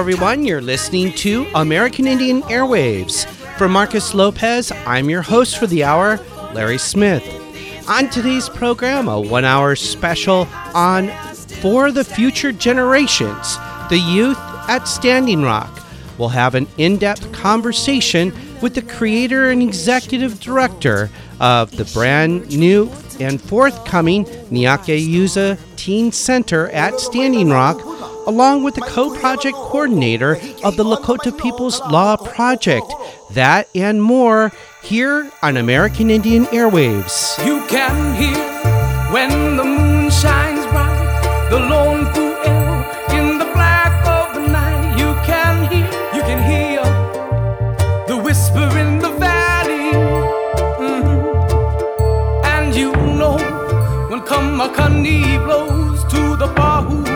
Everyone. You're listening to American Indian Airwaves. For Marcus Lopez, I'm your host for the hour, Larry Smith. On today's program, a one hour special on For the Future Generations, the youth at Standing Rock. We'll have an in depth conversation with the creator and executive director of the brand new and forthcoming Niyakhe Yuza Teen Center at Standing Rock, along with the co project coordinator of the Lakota People's Law Project. That and more here on American Indian Airwaves. You can hear when the moon shines bright, the lone Pu'el in the black of the night. You can hear, you can hear the whisper in the valley. Mhm. And you know when Kamakani blows to the Bahu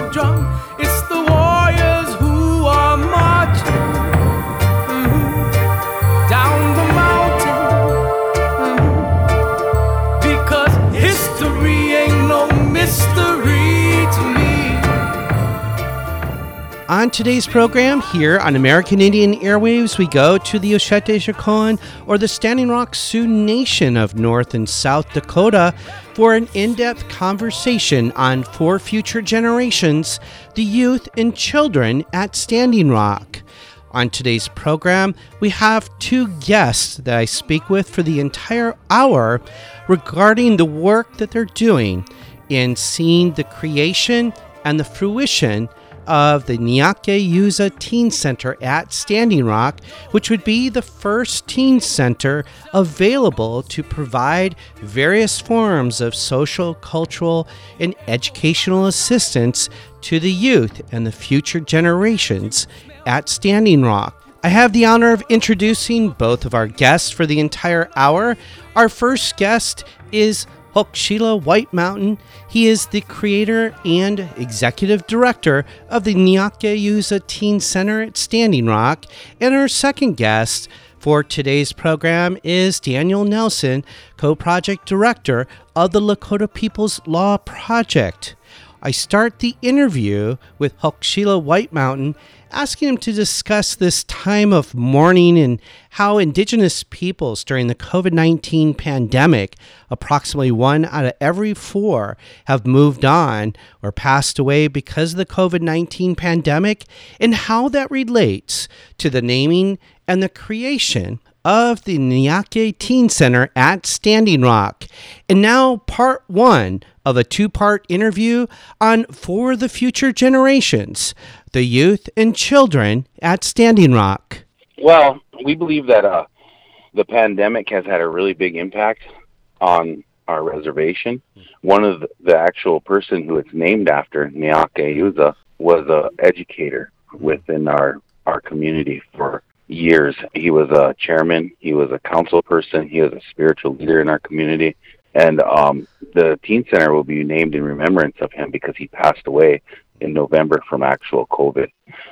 On today's program, here on American Indian Airwaves, we go to the Oceti Sakowin, or the Standing Rock Sioux Nation of North and South Dakota, for an in depth conversation on for future generations, the youth and children at Standing Rock. On today's program, we have two guests that I speak with for the entire hour regarding the work that they're doing in seeing the creation and the fruition of the Niyakhe Yuza Teen Center at Standing Rock, which would be the first teen center available to provide various forms of social, cultural, and educational assistance to the youth and the future generations at Standing Rock. I have the honor of introducing both of our guests for the entire hour. Our first guest is Hokshila White Mountain. He is the creator and executive director of the Niyakhe Yuza Teen Center at Standing Rock. And our second guest for today's program is Daniel Nelson, co project director of the Lakota People's Law Project. I start the interview with Hokshila White Mountain asking him to discuss this time of mourning and how Indigenous peoples during the COVID 19 pandemic, approximately one out of every four, have moved on or passed away because of the COVID 19 pandemic, and how that relates to the naming and the creation of the Niyakhe Teen Center at Standing Rock. And now, part one of a two part interview on For the Future Generations the youth and children at Standing Rock. Well, we believe that uh, the pandemic has had a really big impact on our reservation. One of the, actual person who it's named after, Niyakhe Yuza, was a educator within our our community for years. He was a chairman. He was a council person. He was a spiritual leader in our community. And um, the teen center will be named in remembrance of him because he passed away in November from actual COVID.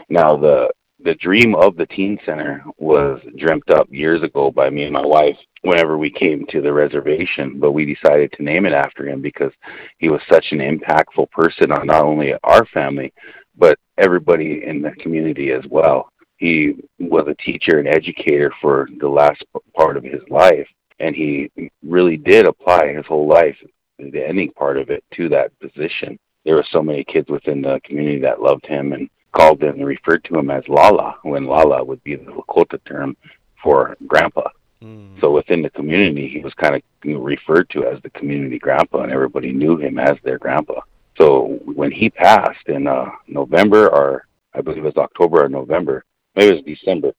Now the the dream of the teen center was dreamt up years ago by me and my wife whenever we came to the reservation, but we decided to name it after him because he was such an impactful person on not only our family but everybody in the community as well. He was a teacher and educator for the last part of his life, and he really did apply his whole life, the ending part of it, to that position there were so many kids within the community that loved him and called him and referred to him as Lala, when Lala would be the Lakota term for grandpa. Mm. So within the community, he was kind of referred to as the community grandpa, and everybody knew him as their grandpa. So when he passed in uh, November, or I believe it was October or November, maybe it was December,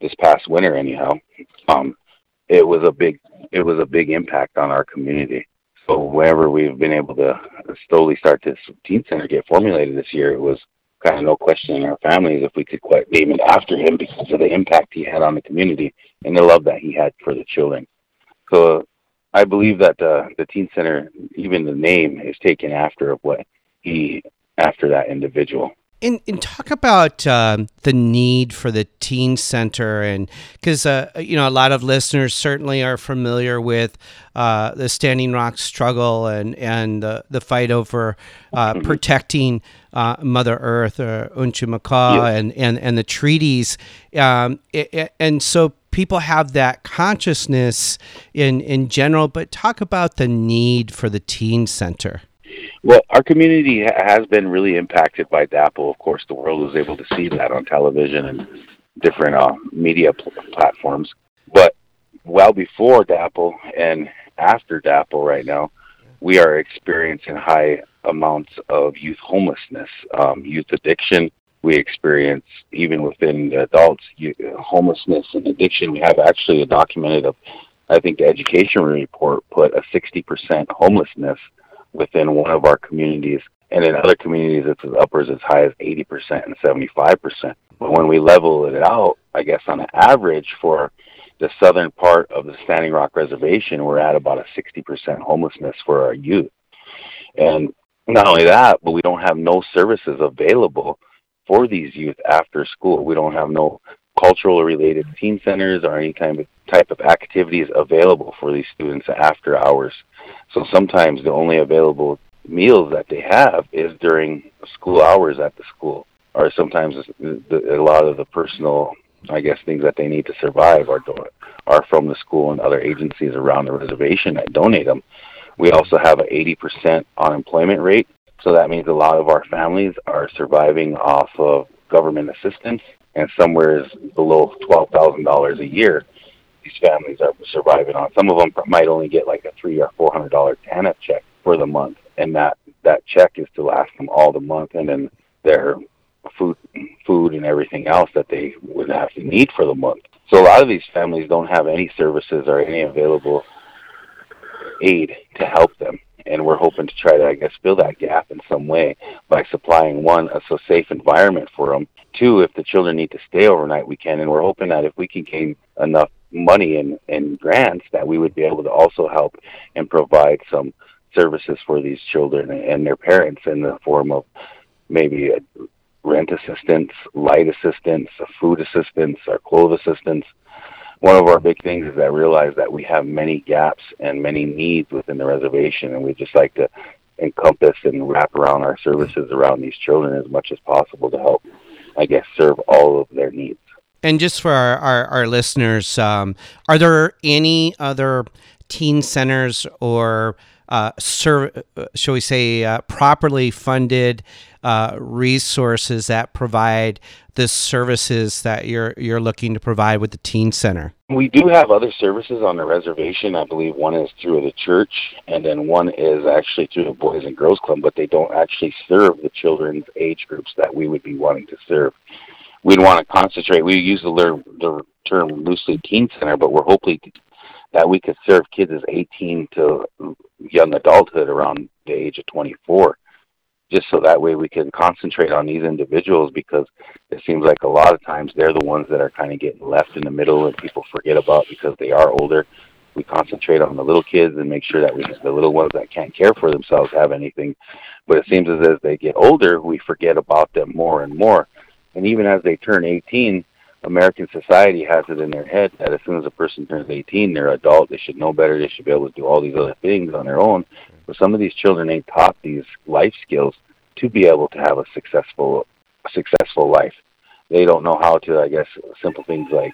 this past winter anyhow, um, it was a big it was a big impact on our community. So whenever we've been able to slowly start this teen center get formulated this year, it was kind of no question in our families if we could quite name it after him because of the impact he had on the community and the love that he had for the children. So I believe that uh, the teen center, even the name, is taken after of what he after that individual. And, and talk about um, the need for the teen center, and because uh, you know a lot of listeners certainly are familiar with uh, the Standing Rock struggle and and uh, the fight over uh, mm-hmm. protecting uh, Mother Earth or Unchimaka yes. and, and and the treaties, um, it, and so people have that consciousness in in general. But talk about the need for the teen center. Well, our community has been really impacted by DAPL. Of course, the world was able to see that on television and different uh, media pl- platforms. But well before DAPL and after DAPL right now, we are experiencing high amounts of youth homelessness, um, youth addiction. We experience, even within adults, homelessness and addiction. We have actually a documented of, I think the education report put a 60% homelessness within one of our communities. And in other communities, it's as upwards as high as 80% and 75%. But when we level it out, I guess on an average for the southern part of the Standing Rock Reservation, we're at about a 60% homelessness for our youth. And not only that, but we don't have no services available for these youth after school. We don't have no cultural related teen centers or any kind of type of activities available for these students after hours. So sometimes the only available meals that they have is during school hours at the school, or sometimes a lot of the personal, I guess, things that they need to survive are do- are from the school and other agencies around the reservation that donate them. We also have an 80% unemployment rate, so that means a lot of our families are surviving off of government assistance, and somewhere is below $12,000 a year these families are surviving on. Some of them might only get like a three or four hundred dollar TANF check for the month, and that that check is to last them all the month, and then their food, food, and everything else that they would have to need for the month. So a lot of these families don't have any services or any available aid to help them. And we're hoping to try to, I guess, fill that gap in some way by supplying one, a so safe environment for them. Two, if the children need to stay overnight, we can. And we're hoping that if we can gain enough money and, and grants that we would be able to also help and provide some services for these children and their parents in the form of maybe a rent assistance, light assistance, food assistance, or clothes assistance. One of our big things is that I realize that we have many gaps and many needs within the reservation, and we just like to encompass and wrap around our services around these children as much as possible to help, I guess, serve all of their needs. And just for our, our, our listeners, um, are there any other teen centers or uh, serve, uh, shall we say, uh, properly funded uh, resources that provide the services that you're you're looking to provide with the teen center? We do have other services on the reservation. I believe one is through the church, and then one is actually through the Boys and Girls Club. But they don't actually serve the children's age groups that we would be wanting to serve we'd want to concentrate. We use the, the term loosely teen center, but we're hoping that we could serve kids as 18 to young adulthood around the age of 24 just so that way we can concentrate on these individuals because it seems like a lot of times they're the ones that are kind of getting left in the middle and people forget about because they are older. We concentrate on the little kids and make sure that we the little ones that can't care for themselves have anything. But it seems as as they get older, we forget about them more and more. And even as they turn 18, American society has it in their head that as soon as a person turns 18, they're adult, they should know better, they should be able to do all these other things on their own. But some of these children ain't taught these life skills to be able to have a successful, successful life. They don't know how to, I guess, simple things like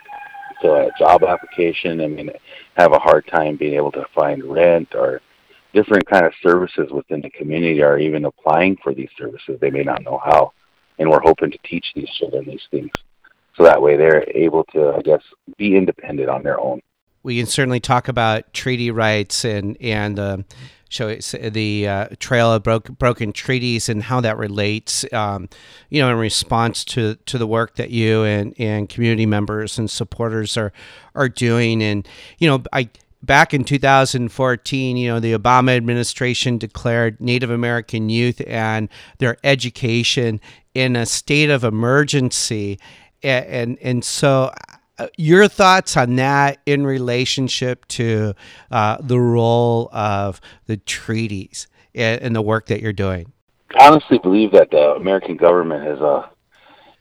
fill out a job application. I mean, have a hard time being able to find rent or different kind of services within the community, or even applying for these services. They may not know how and we're hoping to teach these children these things so that way they're able to i guess be independent on their own we can certainly talk about treaty rights and and uh, show the uh, trail of broke, broken treaties and how that relates, um, you know, in response to, to the work that you and, and community members and supporters are are doing. And you know, I back in 2014, you know, the Obama administration declared Native American youth and their education in a state of emergency. And, and, and so, uh, your thoughts on that in relationship to uh, the role of the treaties and, the work that you're doing? I honestly believe that the American government has uh,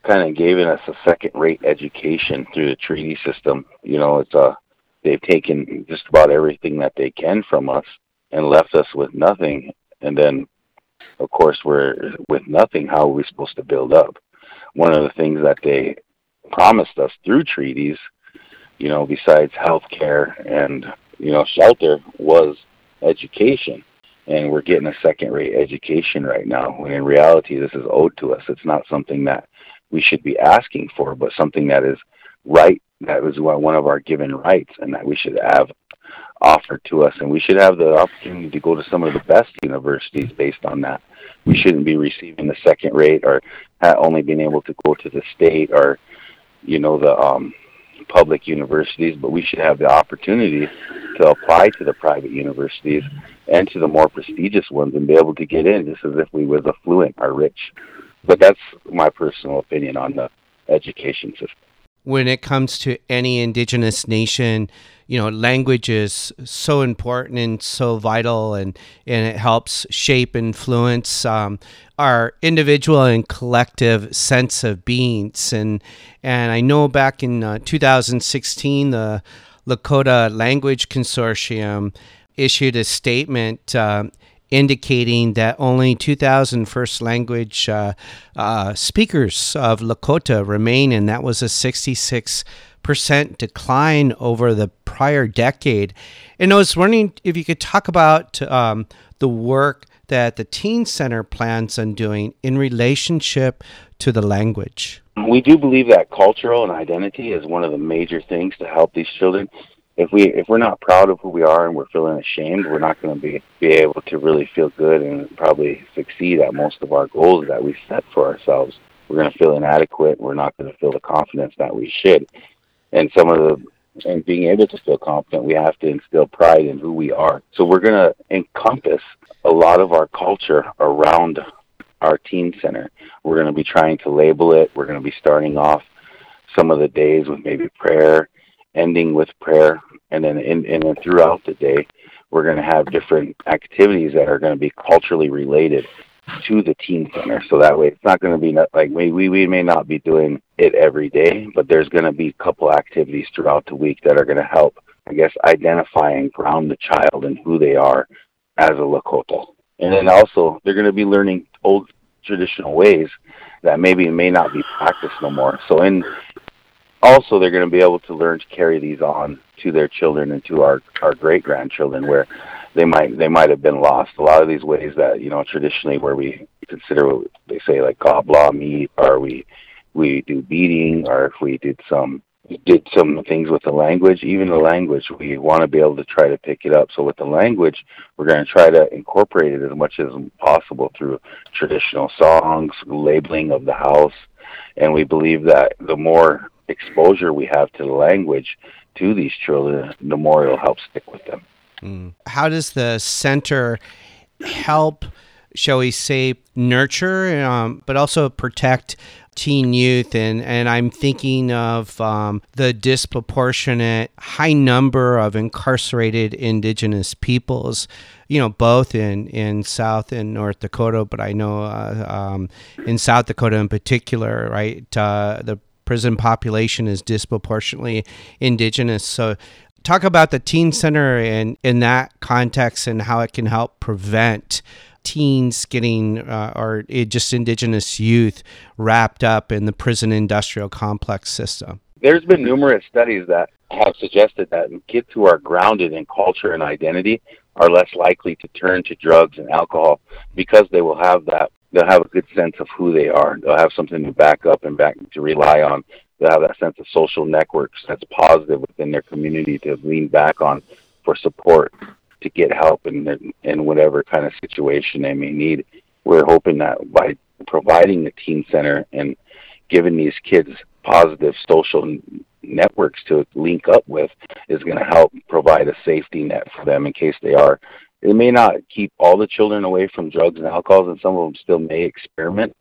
kind of given us a second-rate education through the treaty system. You know, it's uh, they've taken just about everything that they can from us and left us with nothing. And then, of course, we're with nothing. How are we supposed to build up? One of the things that they promised us through treaties, you know, besides health care and you know shelter, was education. And we're getting a second rate education right now. When in reality this is owed to us. It's not something that we should be asking for but something that is right that was one of our given rights and that we should have offered to us. And we should have the opportunity to go to some of the best universities based on that. We shouldn't be receiving the second rate or only being able to go to the state or you know the um public universities but we should have the opportunity to apply to the private universities and to the more prestigious ones and be able to get in just as if we was affluent or rich. But that's my personal opinion on the education system. When it comes to any indigenous nation, you know, language is so important and so vital, and, and it helps shape, and influence um, our individual and collective sense of beings. And and I know back in uh, 2016, the Lakota Language Consortium issued a statement uh, indicating that only 2,000 first language uh, uh, speakers of Lakota remain, and that was a 66 percent decline over the prior decade. And I was wondering if you could talk about um, the work that the Teen Center plans on doing in relationship to the language. We do believe that cultural and identity is one of the major things to help these children if we if we're not proud of who we are and we're feeling ashamed, we're not going to be be able to really feel good and probably succeed at most of our goals that we set for ourselves. We're going to feel inadequate. We're not going to feel the confidence that we should. And some of the and being able to feel confident, we have to instill pride in who we are. So we're going to encompass a lot of our culture around our teen center. We're going to be trying to label it. We're going to be starting off some of the days with maybe prayer ending with prayer, and then in, and then throughout the day, we're going to have different activities that are going to be culturally related to the teen center. So that way, it's not going to be not, like we, we may not be doing it every day, but there's going to be a couple activities throughout the week that are going to help, I guess, identify and ground the child and who they are as a Lakota. And then also, they're going to be learning old traditional ways that maybe may not be practiced no more. So in also they're going to be able to learn to carry these on to their children and to our our great grandchildren where they might they might have been lost. A lot of these ways that you know traditionally where we consider what they say like gobla meat or we we do beating or if we did some did some things with the language even the language we want to be able to try to pick it up. So with the language we're going to try to incorporate it as much as possible through traditional songs labeling of the house. And we believe that the more exposure we have to the language to these children, the more it'll help stick with them. Mm. How does the center help, shall we say, nurture, um, but also protect teen youth? And, and I'm thinking of um, the disproportionate high number of incarcerated indigenous peoples you know, both in, in South and North Dakota, but I know uh, um, in South Dakota in particular, right, uh, the prison population is disproportionately indigenous. So, talk about the teen center in in that context and how it can help prevent teens getting uh, or just indigenous youth wrapped up in the prison industrial complex system. There's been numerous studies that have suggested that kids who are grounded in culture and identity are less likely to turn to drugs and alcohol because they will have that they'll have a good sense of who they are. They'll have something to back up and back to rely on. They'll have that sense of social networks that's positive within their community to lean back on for support to get help in in whatever kind of situation they may need. We're hoping that by providing the teen center and giving these kids positive social networks to link up with is going to help provide a safety net for them in case they are it may not keep all the children away from drugs and alcohols, and some of them still may experiment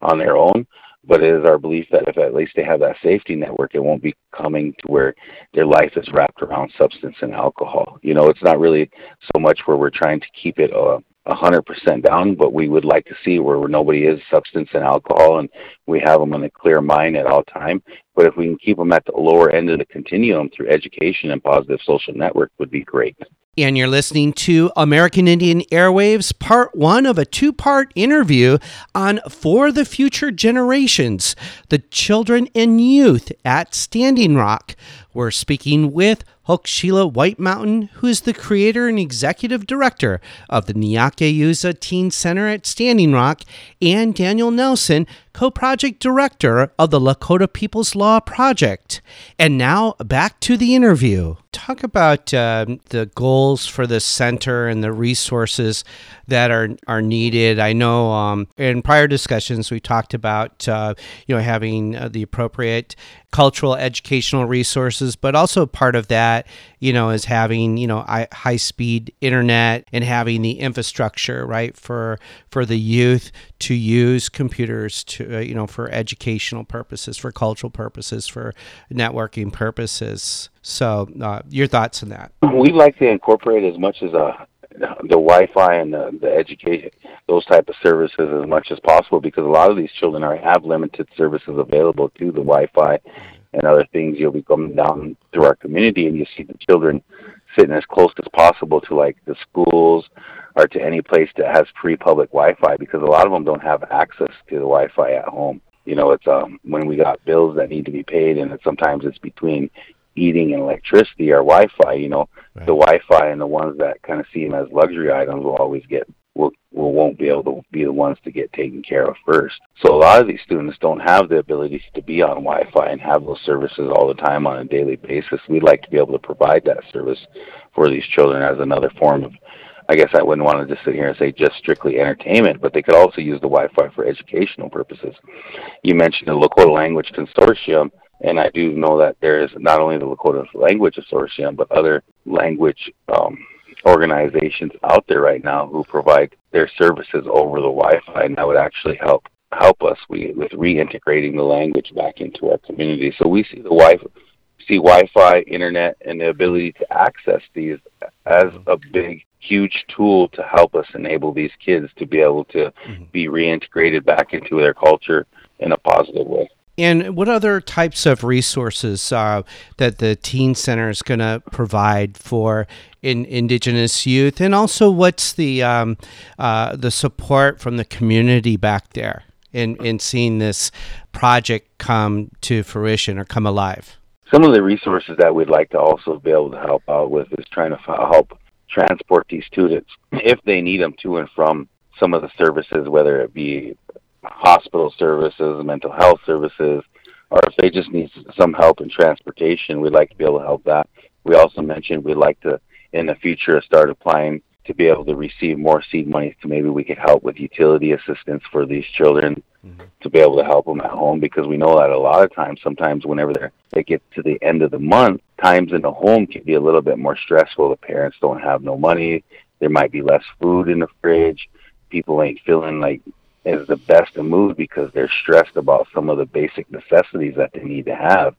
on their own. But it is our belief that if at least they have that safety network, it won't be coming to where their life is wrapped around substance and alcohol. You know, it's not really so much where we're trying to keep it uh, a 100% down, but we would like to see where nobody is substance and alcohol and we have them in a clear mind at all time. But if we can keep them at the lower end of the continuum through education and positive social network would be great. And you're listening to American Indian Airwaves, part one of a two part interview on For the Future Generations, the children and youth at Standing Rock. We're speaking with Hokshila White Mountain, who is the creator and executive director of the Niyakhe Yuza Teen Center at Standing Rock, and Daniel Nelson, co project director of the Lakota People's Law Project. And now back to the interview. Talk about uh, the goals for the center and the resources that are, are needed. I know um, in prior discussions we talked about uh, you know having uh, the appropriate cultural educational resources, but also part of that you know is having you know high speed internet and having the infrastructure right for for the youth to use computers to uh, you know for educational purposes, for cultural purposes, for networking purposes. So, uh, your thoughts on that? We like to incorporate as much as uh, the Wi-Fi and the, the education, those type of services as much as possible because a lot of these children are have limited services available to the Wi-Fi and other things. You'll be coming down through our community and you see the children sitting as close as possible to like the schools or to any place that has free public Wi-Fi because a lot of them don't have access to the Wi-Fi at home. You know, it's um when we got bills that need to be paid, and it's, sometimes it's between eating and electricity or Wi-Fi. You know, right. the Wi-Fi and the ones that kind of see them as luxury items will always get will, won't be able to be the ones to get taken care of first. So a lot of these students don't have the ability to be on Wi-Fi and have those services all the time on a daily basis. We'd like to be able to provide that service for these children as another form of I guess I wouldn't want to just sit here and say just strictly entertainment, but they could also use the Wi-Fi for educational purposes. You mentioned the Lakota Language Consortium, and I do know that there is not only the Lakota Language Consortium, but other language um, organizations out there right now who provide their services over the Wi-Fi, and that would actually help help us we, with reintegrating the language back into our community. So we see the Wi-Fi, see Wi-Fi, internet, and the ability to access these as a big huge tool to help us enable these kids to be able to mm-hmm. be reintegrated back into their culture in a positive way. And what other types of resources uh, that the Teen Center is going to provide for in Indigenous youth, and also what's the um, uh, the support from the community back there in in seeing this project come to fruition or come alive? Some of the resources that we'd like to also be able to help out with is trying to help transport these students if they need them to and from some of the services, whether it be hospital services, mental health services, or if they just need some help in transportation, we'd like to be able to help that. We also mentioned we'd like to, in the future, start applying to be able to receive more seed money so maybe we could help with utility assistance for these children mm-hmm. to be able to help them at home because we know that a lot of times sometimes whenever they they get to the end of the month times in the home can be a little bit more stressful the parents don't have no money there might be less food in the fridge people ain't feeling like is the best of mood because they're stressed about some of the basic necessities that they need to have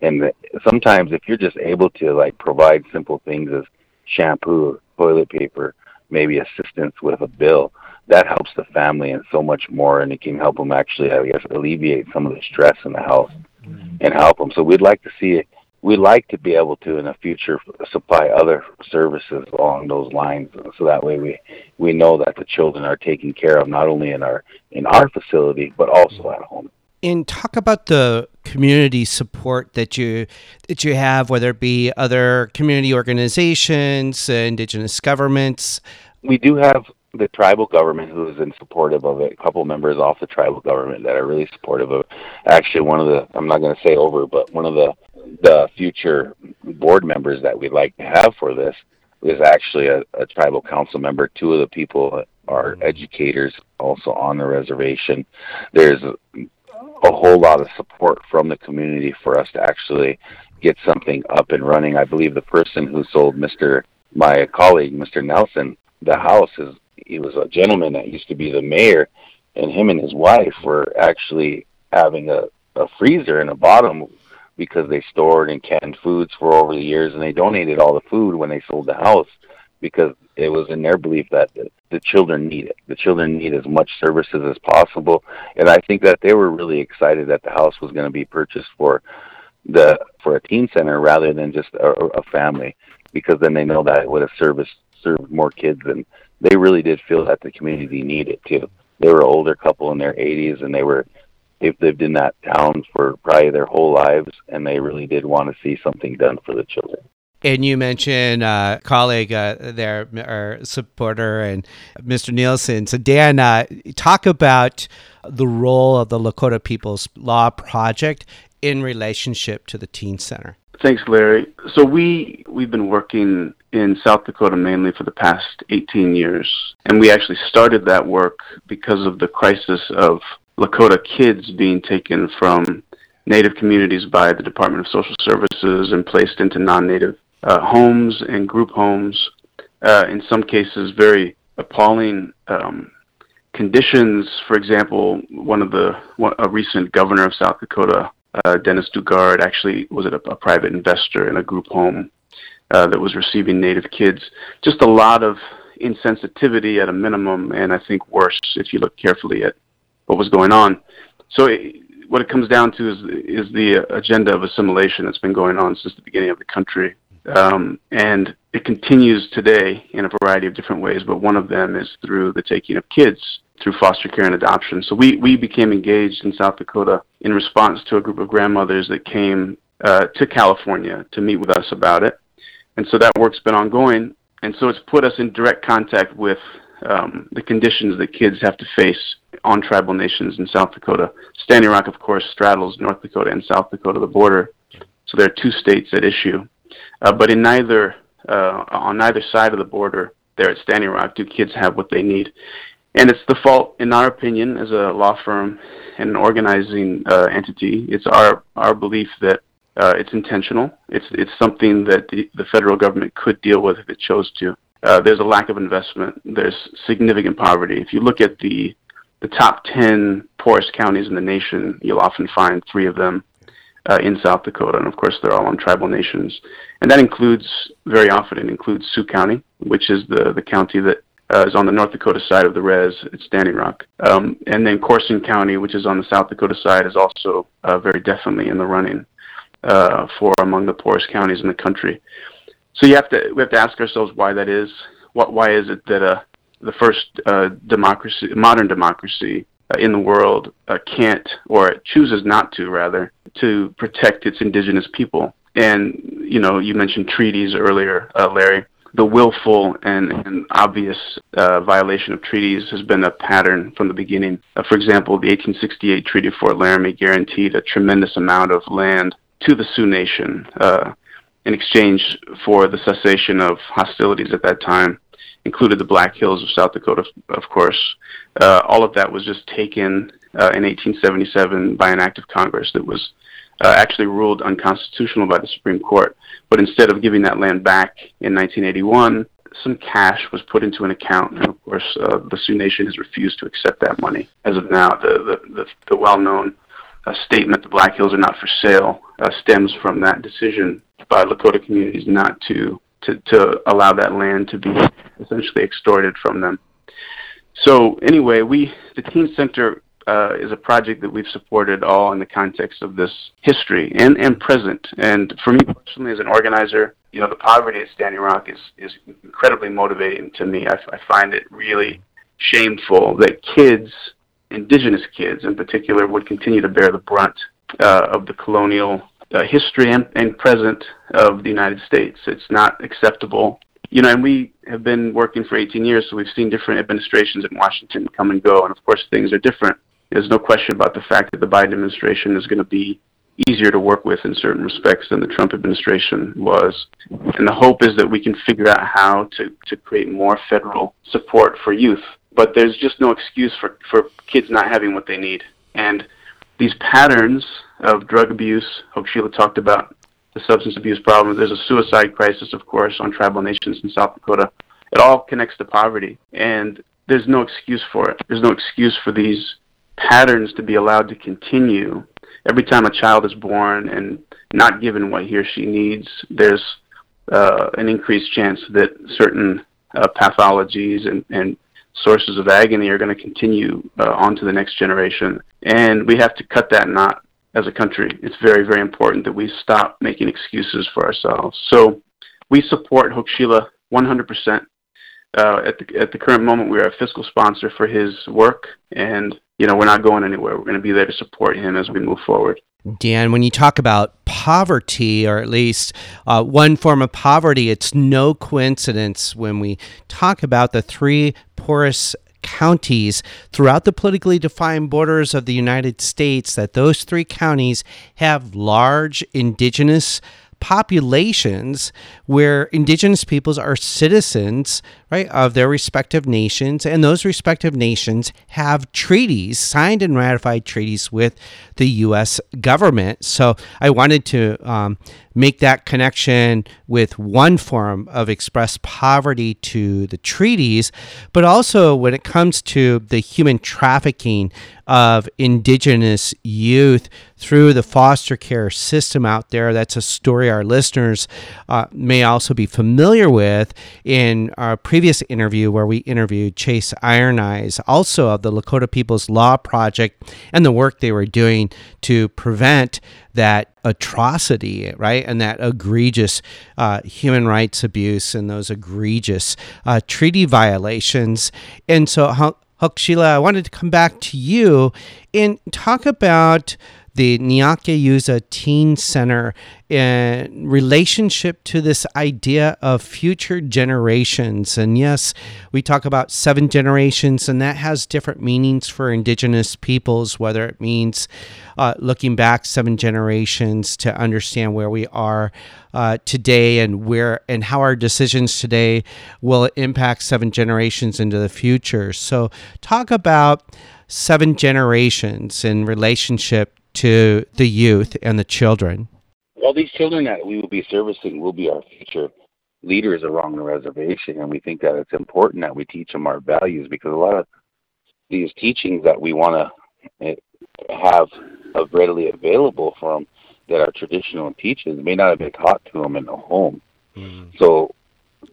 and the, sometimes if you're just able to like provide simple things as shampoo toilet paper, maybe assistance with a bill. That helps the family and so much more, and it can help them actually, I guess, alleviate some of the stress in the house mm-hmm. and help them. So we'd like to see it. We'd like to be able to, in the future, supply other services along those lines, so that way we we know that the children are taken care of not only in our in our facility but also at home and talk about the community support that you that you have, whether it be other community organizations, uh, indigenous governments. We do have the tribal government who is in supportive of it. A couple members off the tribal government that are really supportive of it. Actually, one of the I'm not going to say over, but one of the the future board members that we'd like to have for this is actually a, a tribal council member. Two of the people are mm-hmm. educators also on the reservation. There's a whole lot of support from the community for us to actually get something up and running. I believe the person who sold Mr. my colleague, Mr. Nelson, the house is he was a gentleman that used to be the mayor, and him and his wife were actually having a, a freezer in the bottom because they stored and canned foods for over the years, and they donated all the food when they sold the house because it was in their belief that the, children need it. The children need as much services as possible, and I think that they were really excited that the house was going to be purchased for the for a teen center rather than just a, a family, because then they know that it would have serviced served more kids, and they really did feel that the community needed too. They were an older couple in their 80s, and they were they've lived in that town for probably their whole lives, and they really did want to see something done for the children. And you mentioned uh, colleague uh, there, or supporter, and Mr. Nelson. So, Dan, uh, talk about the role of the Lakota People's Law Project in relationship to the Teen Center. Thanks, Larry. So we we've been working in South Dakota mainly for the past 18 years, and we actually started that work because of the crisis of Lakota kids being taken from Native communities by the Department of Social Services and placed into non-Native uh, homes and group homes. Uh, in some cases, very appalling um, conditions. For example, one of the one, a recent governor of South Dakota uh, Dennis Daugaard, actually was a, a private investor in a group home uh, that was receiving Native kids. Just a lot of insensitivity at a minimum, and I think worse if you look carefully at what was going on. So it, what it comes down to is is the agenda of assimilation that's been going on since the beginning of the country, um, and it continues today in a variety of different ways. But one of them is through the taking of kids through foster care and adoption. So we, we became engaged in South Dakota in response to a group of grandmothers that came uh, to California to meet with us about it. And so that work's been ongoing. And so it's put us in direct contact with um, the conditions that kids have to face on tribal nations in South Dakota. Standing Rock, of course, straddles North Dakota and South Dakota, the border. So there are two states at issue. Uh, but in neither, uh, on neither side of the border, there at Standing Rock, do kids have what they need. And it's the fault, in our opinion, as a law firm and an organizing uh, entity. It's our our belief that uh, it's intentional. It's it's something that the, the federal government could deal with if it chose to. Uh, there's a lack of investment. There's significant poverty. If you look at the the top 10 poorest counties in the nation, you'll often find three of them uh, in South Dakota, and of course they're all on tribal nations. And that includes very often it includes Sioux County, which is the the county that uh, is on the North Dakota side of the res at Standing Rock. Um, and then Corson County, which is on the South Dakota side, is also uh, very definitely in the running uh, for among the poorest counties in the country. So you have to we have to ask ourselves why that is. What why is it that uh, the first uh, democracy, modern democracy uh, in the world, uh, can't or chooses not to rather to protect its indigenous people? And you know, you mentioned treaties earlier, uh, Larry the willful and, and obvious uh, violation of treaties has been a pattern from the beginning. Uh, for example, the 1868 Treaty of Fort Laramie guaranteed a tremendous amount of land to the Sioux Nation uh, in exchange for the cessation of hostilities at that time, included the Black Hills of South Dakota, of course. Uh, all of that was just taken uh, in 1877 by an act of Congress that was uh, actually ruled unconstitutional by the Supreme Court. But instead of giving that land back in 1981, some cash was put into an account, and of course, uh, the Sioux Nation has refused to accept that money. As of now, the the, the, the well-known uh, statement, "The Black Hills are not for sale," uh, stems from that decision by Lakota communities not to, to to allow that land to be essentially extorted from them. So anyway, we the Teen Center uh, is a project that we've supported all in the context of this history and, and present. And for me personally, as an organizer, you know, the poverty at Standing Rock is, is incredibly motivating to me. I, I find it really shameful that kids, indigenous kids in particular, would continue to bear the brunt uh, of the colonial uh, history and, and present of the United States. It's not acceptable you know, and we have been working for 18 years, so we've seen different administrations in Washington come and go, and of course things are different. There's no question about the fact that the Biden administration is going to be easier to work with in certain respects than the Trump administration was. And the hope is that we can figure out how to, to create more federal support for youth. But there's just no excuse for, for kids not having what they need. And these patterns of drug abuse, Hokshila talked about the substance abuse problem. There's a suicide crisis, of course, on tribal nations in South Dakota. It all connects to poverty. And there's no excuse for it. There's no excuse for these patterns to be allowed to continue. Every time a child is born and not given what he or she needs, there's uh, an increased chance that certain uh, pathologies and, and sources of agony are going to continue uh, on to the next generation. And we have to cut that knot as a country. It's very, very important that we stop making excuses for ourselves. So we support Hokshila 100%. Uh, at the at the current moment, we are a fiscal sponsor for his work, and you know we're not going anywhere. We're going to be there to support him as we move forward. Dan, when you talk about poverty, or at least uh, one form of poverty, it's no coincidence when we talk about the three poorest counties throughout the politically defined borders of the United States that those three counties have large indigenous populations where indigenous peoples are citizens right of their respective nations and those respective nations have treaties signed and ratified treaties with the US government so I wanted to um, make that connection with one form of express poverty to the treaties but also when it comes to the human trafficking of indigenous youth through the foster care system out there. That's a story our listeners uh, may also be familiar with in our previous interview where we interviewed Chase Iron Eyes, also of the Lakota People's Law Project, and the work they were doing to prevent that atrocity, right? And that egregious uh, human rights abuse and those egregious uh, treaty violations. And so, Hokshila, I wanted to come back to you and talk about the Niyakhe Yuza Teen Center in relationship to this idea of future generations. And yes, we talk about seven generations, and that has different meanings for Indigenous peoples, whether it means uh, looking back seven generations to understand where we are uh, today and where and how our decisions today will impact seven generations into the future. So, talk about seven generations in relationship to the youth and the children? Well, these children that we will be servicing will be our future leaders along the reservation, and we think that it's important that we teach them our values because a lot of these teachings that we want to eh, have readily available for them that are traditional teachings may not have been taught to them in the home. Mm-hmm. So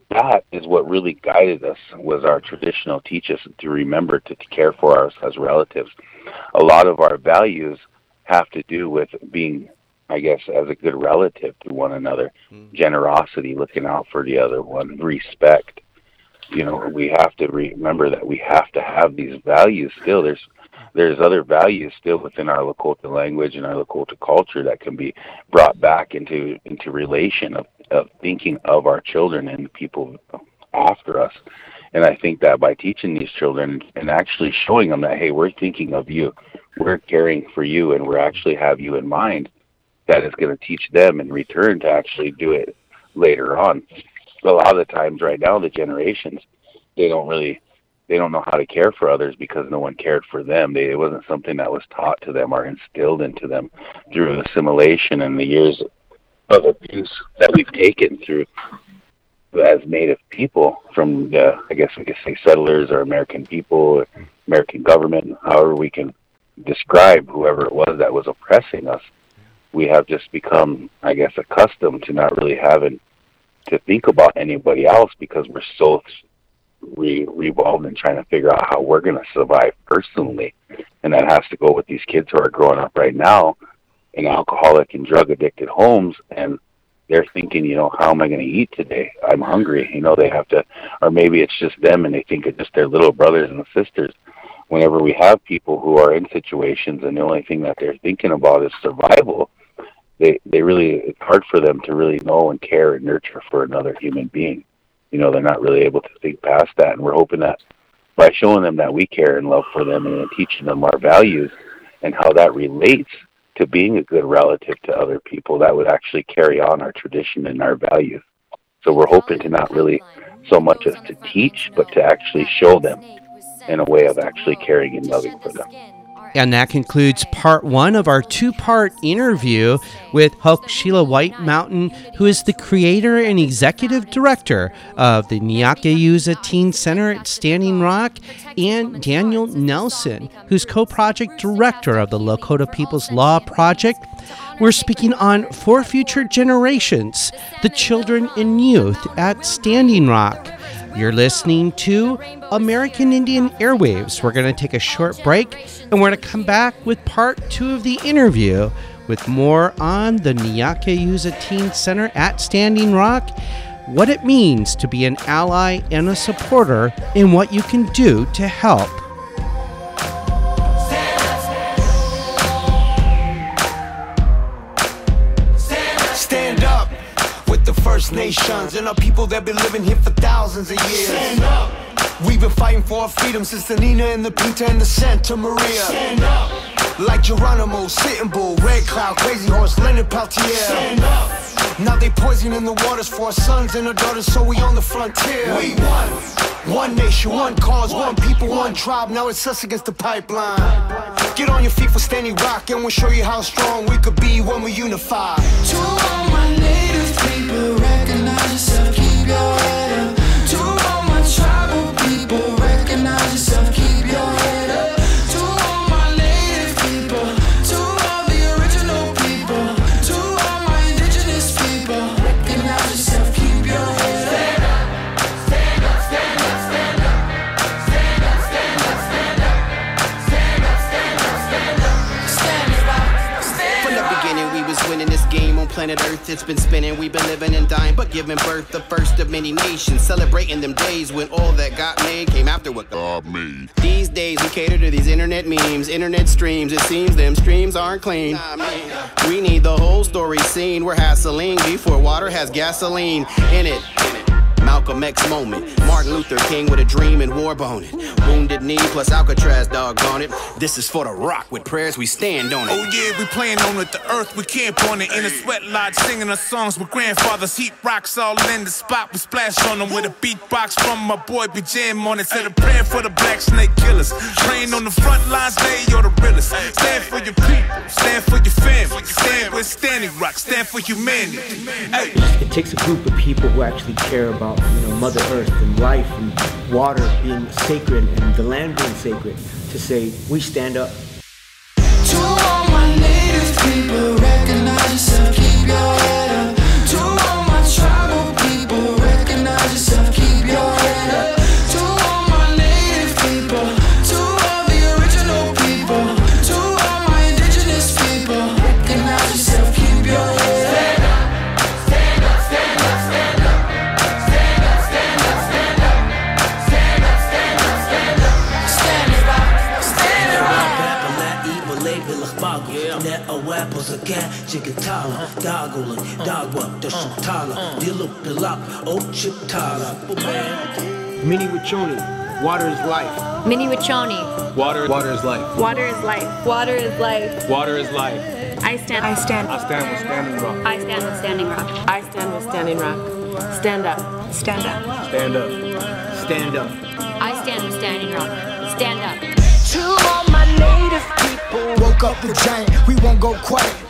that is what really guided us was our traditional teachers to remember to, to care for us as relatives. A lot of our values have to do with being, I guess, as a good relative to one another, mm-hmm. generosity, looking out for the other one, respect. You know, we have to remember that we have to have these values still. There's there's other values still within our Lakota language and our Lakota culture that can be brought back into into relation of, of thinking of our children and the people after us. And I think that by teaching these children and actually showing them that, hey, we're thinking of you, we're caring for you, and we actually have you in mind, that is going to teach them in return to actually do it later on. A lot of the times, right now, the generations, they don't really, they don't know how to care for others because no one cared for them. They, it wasn't something that was taught to them or instilled into them through assimilation and the years of abuse that we've taken through as Native people from the, I guess we could say settlers or American people, American government, however we can describe whoever it was that was oppressing us. We have just become, I guess, accustomed to not really having to think about anybody else because we're so re- revolved in trying to figure out how we're going to survive personally. And that has to go with these kids who are growing up right now in alcoholic and drug addicted homes and they're thinking, you know, how am I going to eat today? I'm hungry. You know, they have to, or maybe it's just them and they think it's just their little brothers and sisters. Whenever we have people who are in situations and the only thing that they're thinking about is survival, they they really it's hard for them to really know and care and nurture for another human being. You know, they're not really able to think past that, and we're hoping that by showing them that we care and love for them and teaching them our values and how that relates to being a good relative to other people that would actually carry on our tradition and our values. So we're hoping to not really so much as to teach, but to actually show them in a way of actually caring and loving for them. And that concludes part one of our two part interview with Hokshila White Mountain, who is the creator and executive director of the Niyakhe Yuza Teen Center at Standing Rock, and Daniel Nelson, who's co project director of the Lakota People's Law Project. We're speaking on For Future Generations, the children and youth at Standing Rock. You're listening to American Indian Airwaves. We're going to take a short break and we're going to come back with part two of the interview with more on the Niyakhe Yuza Teen Center at Standing Rock, what it means to be an ally and a supporter, and what you can do to help. First Nations and our people that been living here for thousands of years. Stand up. We've been fighting for our freedom since the Nina and the Pinta and the Santa Maria. Stand up. Like Geronimo, Sitting Bull, Red Cloud, Crazy Horse, Leonard Peltier. Stand up. Now they poisoning in the waters for our sons and our daughters, so we on the frontier. We won. One nation, one cause, one people, one tribe. Now it's us against the pipeline. Get on your feet for standing rock, and we'll show you how strong we could be when we unify. People, planet Earth. It's been spinning, we've been living and dying, but giving birth the first of many nations. Celebrating them days when all that got made came after what God made. These days, we cater to these internet memes, internet streams. It seems them streams aren't clean. We need the whole story seen where gasoline before water has gasoline in it. Malcolm X moment. Martin Luther King with a dream and war bone it. Wounded knee plus Alcatraz dog on it. This is for the rock with prayers we stand on it. Oh yeah, we playing on it. The earth we camp on it. In a sweat lodge, singing our songs with grandfathers. Heat rocks all in the spot. We splash on them with a beatbox from my boy. We jam on it. Said a prayer for the black snake killers. Praying on the front lines, they you're the realest. Stand for your people, stand for your family. Stand with Standing Rock, stand for humanity. Hey. It takes a group of people who actually care about, you know, Mother Earth and life and water being sacred and the land being sacred to say, we stand up. To all my native people, recognize yourself, keep your head up. To all my tribal people, recognize yourself, keep your head up. Mni Wiconi, water is life. Mni Wiconi. Water, water is life. Water is life. Water is life. Water is life. I stand. I stand. I stand with Standing Rock. I stand with Standing Rock. I stand with Standing Rock. Stand up. Stand up. Stand up. Stand up. I stand with Standing Rock. Stand up. To all my native people, woke up the giant, we won't go quiet.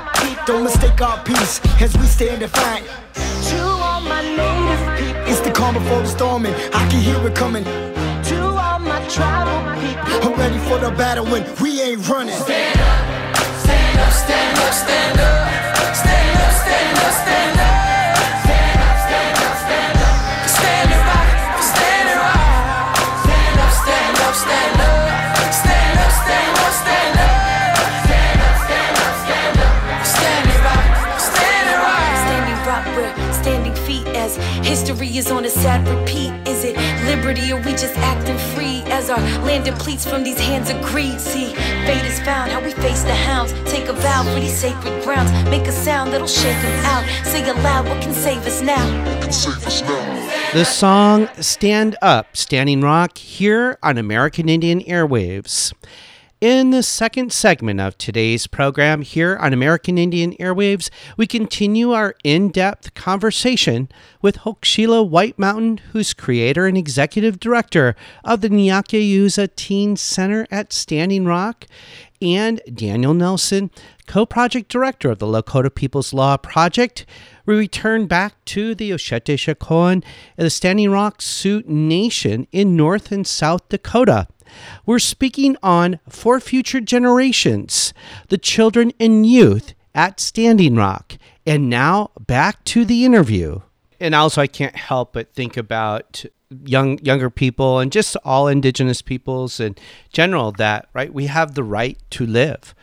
To all my tribal people, don't mistake our peace as we stand defiant. To all my native people, it's the calm before the storm, and I can hear it coming. To all my tribal people, I'm ready for the battle when we ain't running. Stand up, stand up, stand up, stand up, stand up, Stay up, stand up, stand up. Stand up, stand up, stand up. As history is on a sad repeat. Is it liberty or we just acting free as our land depletes from these hands of greed? See, fate is found, how we face the hounds. Take a vow for these sacred grounds. Make a sound that'll shake them out. Say aloud what can save us now. The song Stand Up, Standing Rock, here on American Indian Airwaves. In the second segment of today's program here on American Indian Airwaves, we continue our in depth conversation with Hokshila White Mountain, who's creator and executive director of the Niyakhe Yuza Teen Center at Standing Rock, and Daniel Nelson, co project director of the Lakota People's Law Project. We return back to the Oceti Sakowin and the Standing Rock Sioux Nation in North and South Dakota. We're speaking on For Future Generations, the children and youth at Standing Rock. And now back to the interview. and also I can't help but think about young younger people and just all indigenous peoples in general that right we have the right to live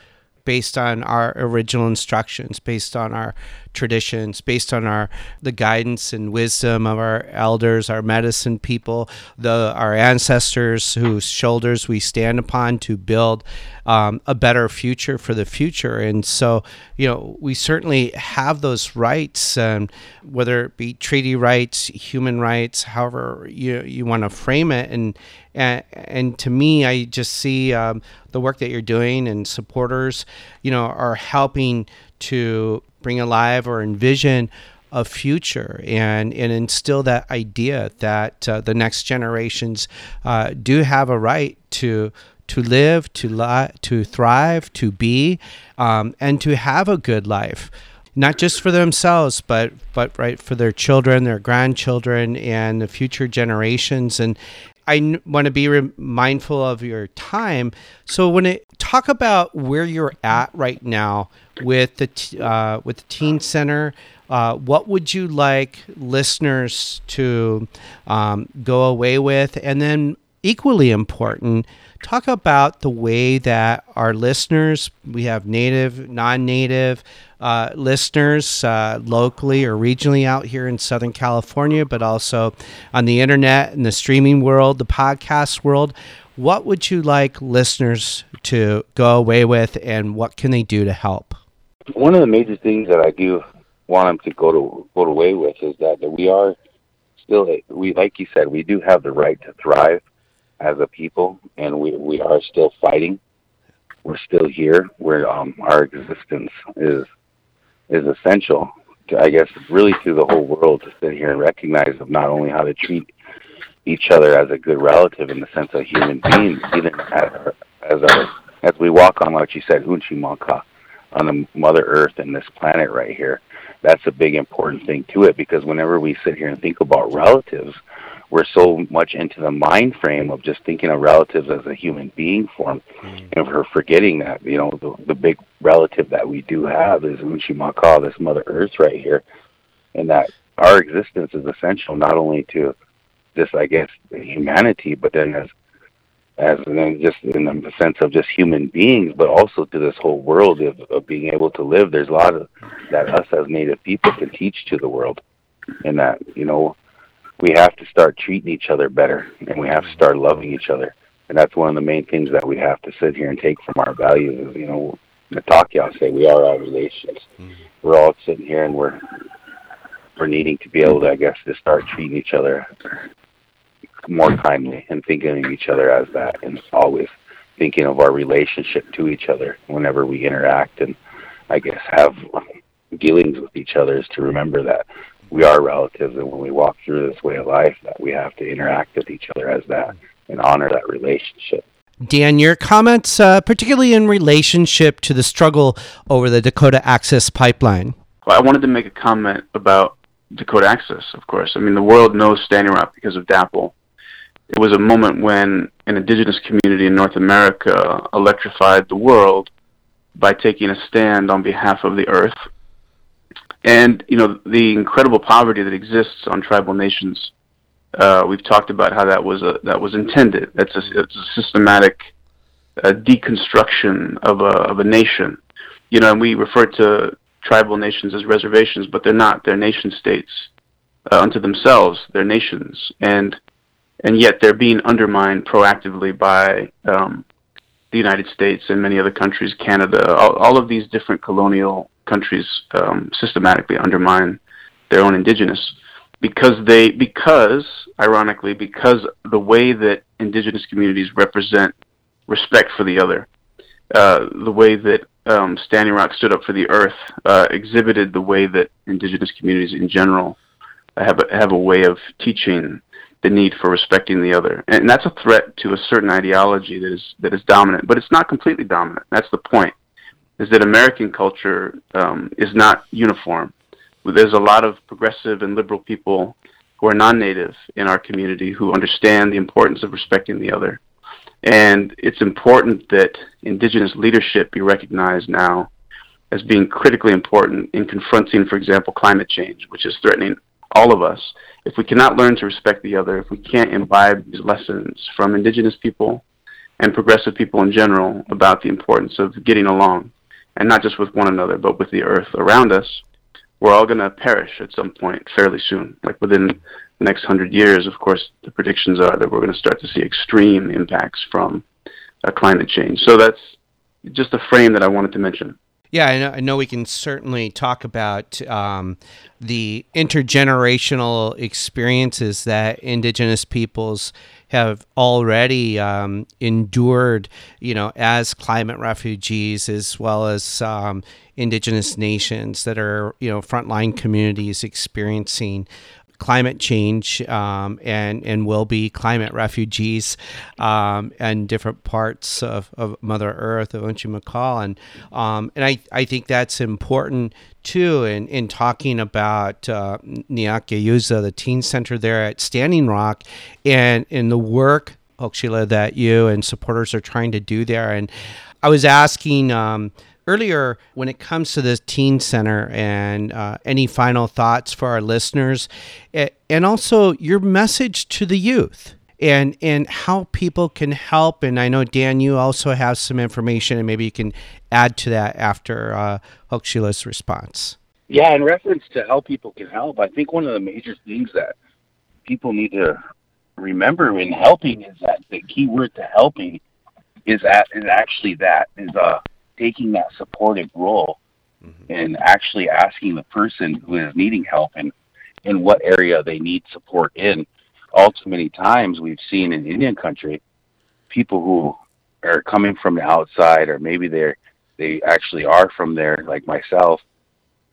based on our original instructions based on our traditions based on our the guidance and wisdom of our elders our medicine people the our ancestors whose shoulders we stand upon to build um, a better future for the future. And so you know we certainly have those rights um, whether it be treaty rights human rights however you you want to frame it. And and, and to me I just see um, the work that you're doing and supporters you know are helping to bring alive or envision a future and, and instill that idea that uh, the next generations uh, do have a right to to live, to li- to thrive, to be, um, and to have a good life, not just for themselves, but but right for their children, their grandchildren, and the future generations. And I want to be re- mindful of your time. So when it talk about where you're at right now with the t- uh, with the teen center. Uh, what would you like listeners to um, go away with? And then, equally important, talk about the way that our listeners, we have native, non native uh, listeners uh, locally or regionally out here in Southern California, but also on the internet and the streaming world, the podcast world. What would you like listeners to go away with, and what can they do to help? One of the major things that I do want them to go to go away with is that, that we are still we like you said we do have the right to thrive as a people, and we we are still fighting. We're still here. Where um, our existence is is essential. To, I guess really to the whole world to sit here and recognize of not only how to treat each other as a good relative in the sense of human beings, even as our, as our as we walk on like you said, Hunchi Manka, on the Mother Earth and this planet right here. That's a big important thing to it because whenever we sit here and think about relatives, we're so much into the mind frame of just thinking of relatives as a human being form, mm. and we're forgetting that you know the, the big relative that we do have is Unchimaka, this Mother Earth right here, and that our existence is essential not only to this, I guess, humanity, but then as as then just in the sense of just human beings, but also to this whole world of, of being able to live. There's a lot of that us as Native people can teach to the world, and that you know we have to start treating each other better, and we have to start loving each other, and that's one of the main things that we have to sit here and take from our values. You know, Natakya say we are our relations. Mm-hmm. We're all sitting here and we're we're needing to be able to, I guess, to start treating each other more kindly and thinking of each other as that, and always thinking of our relationship to each other whenever we interact and I guess have dealings with each other is to remember that we are relatives and when we walk through this way of life that we have to interact with each other as that and honor that relationship. Dan, your comments, uh, particularly in relationship to the struggle over the Dakota Access Pipeline. Well, I wanted to make a comment about Dakota Access, of course. I mean, the world knows Standing Rock because of DAPL, it was a moment when an indigenous community in North America electrified the world by taking a stand on behalf of the earth. And, you know, the incredible poverty that exists on tribal nations. Uh, we've talked about how that was a, that was intended. It's a, it's a systematic uh, deconstruction of a, of a nation. You know, and we refer to tribal nations as reservations, but they're not. They're nation states uh, unto themselves. They're nations. And and yet they're being undermined proactively by um, the United States and many other countries, Canada, all, all of these different colonial countries um, systematically undermine their own indigenous because they because ironically because the way that indigenous communities represent respect for the other, uh, the way that um, Standing Rock stood up for the earth uh, exhibited the way that indigenous communities in general have a, have a way of teaching the need for respecting the other. And that's a threat to a certain ideology that is that is dominant, but it's not completely dominant. That's the point. Is that American culture um, is not uniform. There's a lot of progressive and liberal people who are non-native in our community who understand the importance of respecting the other. And it's important that indigenous leadership be recognized now as being critically important in confronting, for example, climate change, which is threatening all of us, if we cannot learn to respect the other, if we can't imbibe these lessons from indigenous people and progressive people in general about the importance of getting along, and not just with one another, but with the earth around us, we're all going to perish at some point fairly soon. Like within the next hundred years, of course, the predictions are that we're going to start to see extreme impacts from uh, climate change. So that's just a frame that I wanted to mention. Yeah, I know, I know we can certainly talk about um, the intergenerational experiences that Indigenous peoples have already um, endured, you know, as climate refugees, as well as um, Indigenous nations that are, you know, frontline communities experiencing climate change um, and and will be climate refugees um, and different parts of, of Mother Earth of Unchimakal and um, and I, I think that's important too in, in talking about uh, Yuza, the teen center there at Standing Rock and in the work Hokshila that you and supporters are trying to do there. And I was asking um, earlier when it comes to the teen center and uh, any final thoughts for our listeners and also your message to the youth and and how people can help. And i know dan you also have some information and maybe you can add to that after uh, response. Yeah in reference to how people can help i think one of the major things that people need to remember in helping is that the key word to helping is that is actually that is uh taking that supportive role mm-hmm. and actually asking the person who is needing help and in what area they need support in. All too many times we've seen in Indian country people who are coming from the outside or maybe they're they actually are from there like myself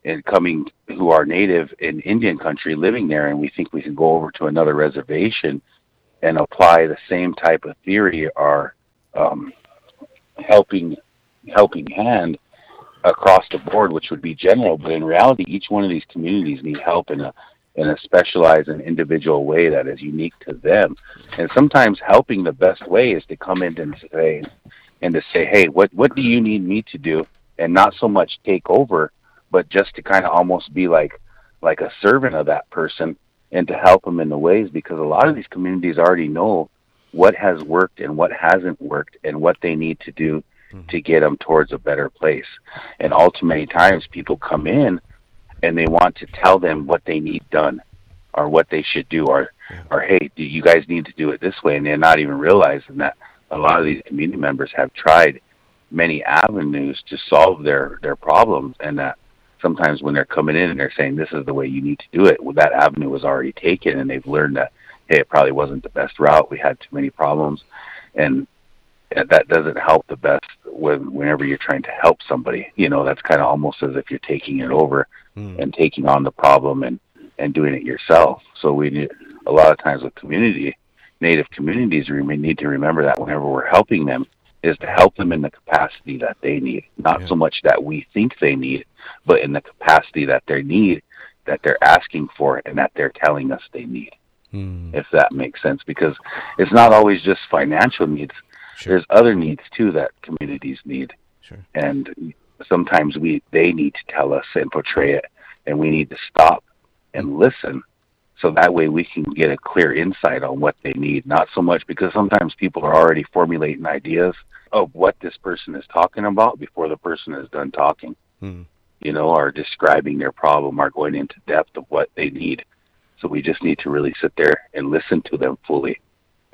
and coming who are native in Indian country living there and we think we can go over to another reservation and apply the same type of theory or um, helping helping hand across the board, which would be general. But in reality, each one of these communities need help in a in a specialized and individual way that is unique to them. And sometimes helping the best way is to come in and say and to say, hey, what what do you need me to do? And not so much take over, but just to kind of almost be like like a servant of that person and to help them in the ways because a lot of these communities already know what has worked and what hasn't worked and what they need to do mm-hmm. to get them towards a better place. And all too many times people come in and they want to tell them what they need done or what they should do or yeah. or hey, do you guys need to do it this way? And they're not even realizing that a lot of these community members have tried many avenues to solve their their problems and that sometimes when they're coming in and they're saying this is the way you need to do it well that avenue was already taken and they've learned that hey it probably wasn't the best route we had too many problems and that doesn't help the best when whenever you're trying to help somebody. You know, that's kind of almost as if you're taking it over mm. and taking on the problem and and doing it yourself. So we need a lot of times with community, native communities, we need to remember that whenever we're helping them, is to help them in the capacity that they need, not yeah. so much that we think they need, but in the capacity that they need, that they're asking for, and that they're telling us they need. Mm. If that makes sense, because it's not always just financial needs Sure. There's other needs too that communities need, sure. and sometimes we they need to tell us and portray it, and we need to stop and mm-hmm. listen, so that way we can get a clear insight on what they need. Not so much because sometimes people are already formulating ideas of what this person is talking about before the person is done talking. Mm. You know, or describing their problem, or going into depth of what they need. So we just need to really sit there and listen to them fully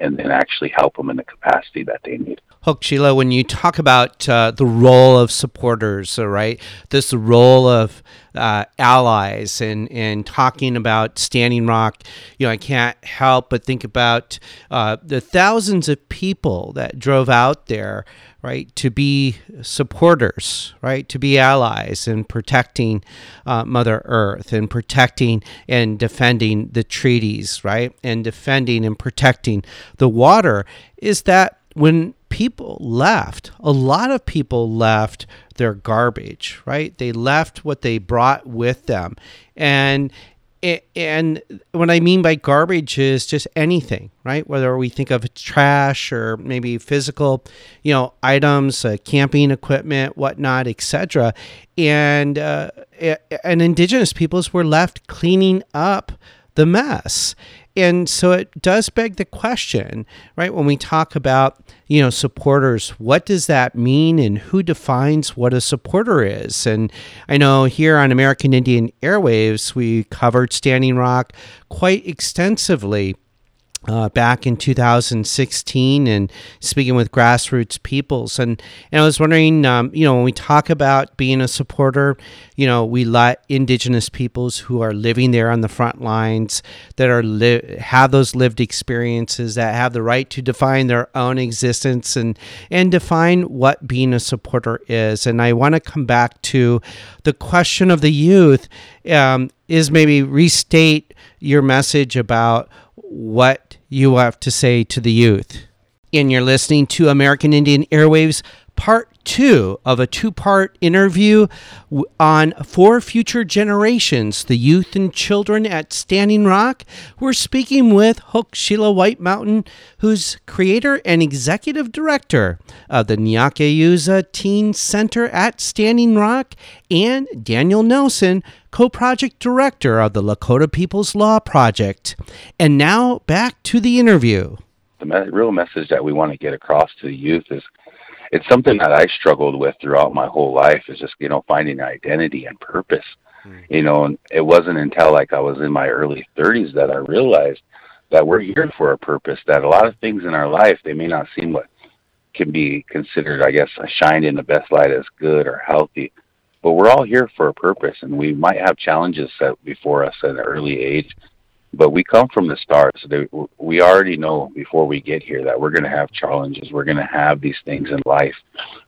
and then actually help them in the capacity that they need. Hokshila, when you talk about uh, the role of supporters, right, this role of uh, allies and, and talking about Standing Rock, you know, I can't help but think about uh, the thousands of people that drove out there, right, to be supporters, right, to be allies in protecting uh, Mother Earth and protecting and defending the treaties, right, and defending and protecting the water, is that when people left, a lot of people left their garbage, right? They left what they brought with them. And and what I mean by garbage is just anything, right? Whether we think of trash or maybe physical, you know, items, uh, camping equipment, whatnot, etc. And uh, and indigenous peoples were left cleaning up the mess. And so it does beg the question, right? When we talk about, you know, supporters, what does that mean and who defines what a supporter is? And I know here on American Indian Airwaves, we covered Standing Rock quite extensively uh, back in 2016 and speaking with grassroots peoples. And, and I was wondering, um, you know, when we talk about being a supporter, you know, we let indigenous peoples who are living there on the front lines, that are li- have those lived experiences, that have the right to define their own existence and and define what being a supporter is. And I want to come back to the question of the youth. Um, is maybe restate your message about what you have to say to the youth. And you're listening to American Indian Airwaves part two of a two part interview on For Future Generations, the youth and children at Standing Rock. We're speaking with Hokshila White Mountain, who's creator and executive director of the Niyakhe Yuza Teen Center at Standing Rock, and Daniel Nelson, co project director of the Lakota People's Law Project. And now back to the interview. the real message that we want to get across to the youth is it's something that I struggled with throughout my whole life is just you know finding identity and purpose. Hmm. You know, and it wasn't until like I was in my early 30s that I realized that we're here for a purpose. That a lot of things in our life they may not seem what can be considered, I guess, shined in the best light as good or healthy, but we're all here for a purpose, and we might have challenges set before us at an early age but we come from the start so we already know before we get here that we're going to have challenges we're going to have these things in life.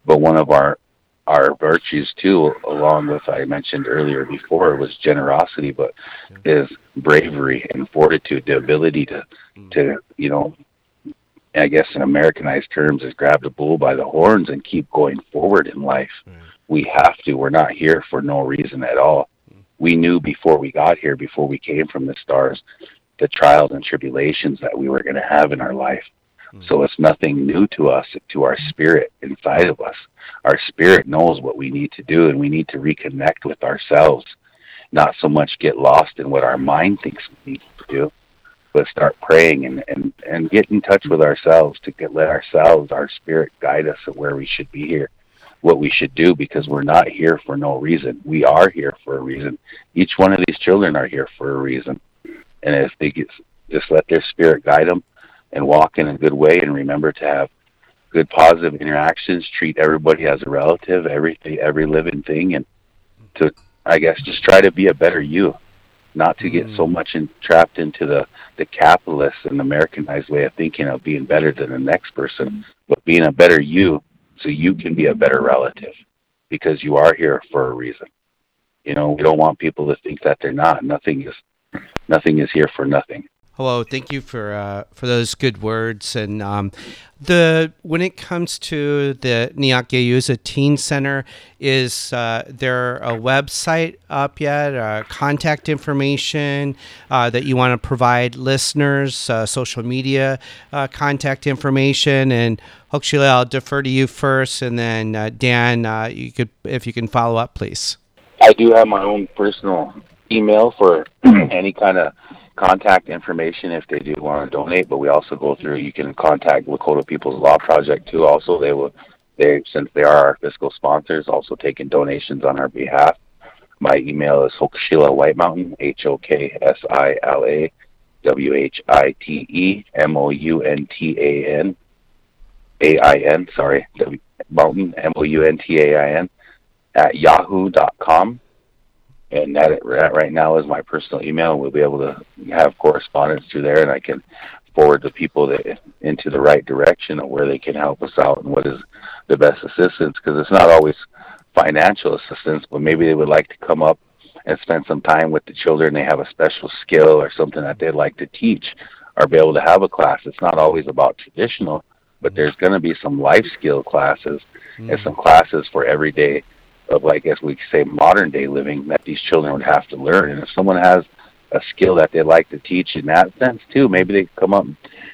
But one of our our virtues too along with i mentioned earlier before was generosity but is bravery and fortitude the ability to mm. to you know i guess in americanized terms is grab the bull by the horns and keep going forward in life. We have to we're not here for no reason at all we knew before we got here, before we came from the stars, the trials and tribulations that we were going to have in our life. Hmm. So it's nothing new to us, to our spirit inside of us. Our spirit knows what we need to do, and we need to reconnect with ourselves, not so much get lost in what our mind thinks we need to do, but start praying and, and, and get in touch with ourselves to get let ourselves, our spirit guide us of where we should be here what we should do because we're not here for no reason. We are here for a reason. Each one of these children are here for a reason. And if they get, just let their spirit guide them and walk in a good way and remember to have good positive interactions, treat everybody as a relative, everything, every living thing, and to, I guess, just try to be a better you, not to get so mm. much in, trapped into the, the capitalist and Americanized way of thinking of being better than the next person, mm. but being a better you so you can be a better relative because you are here for a reason. You know, we don't want people to think that they're not. Nothing is nothing is here for nothing. Hello, thank you for uh, for those good words. And um, the when it comes to the Niyakhe Yuza Teen Center, is uh, there a website up yet? Uh, contact information uh, that you want to provide listeners? Uh, social media uh, contact information and Hokshila, I'll defer to you first, and then uh, Dan, uh, you could if you can follow up, please. I do have my own personal email for any kind of contact information if they do want to donate. But we also go through. You can contact Lakota People's Law Project too. Also, they will. They since they are our fiscal sponsors, also taking donations on our behalf. My email is Hokshila White Mountain, H O K S I L A W H I T E M O U N T A N A I N. Sorry, W Mountain M O U N T A I N at yahoo.com and that, that right now is my personal email. We'll be able to have correspondence through there, and I can forward the people that into the right direction of where they can help us out and what is the best assistance. Because it's not always financial assistance, but maybe they would like to come up and spend some time with the children. They have a special skill or something that they'd like to teach, or be able to have a class. It's not always about traditional, but there's going to be some life skill classes and hmm. some classes for everyday of like as we say modern day living that these children would have to learn and if someone has a skill that they like to teach in that sense too. Maybe they come up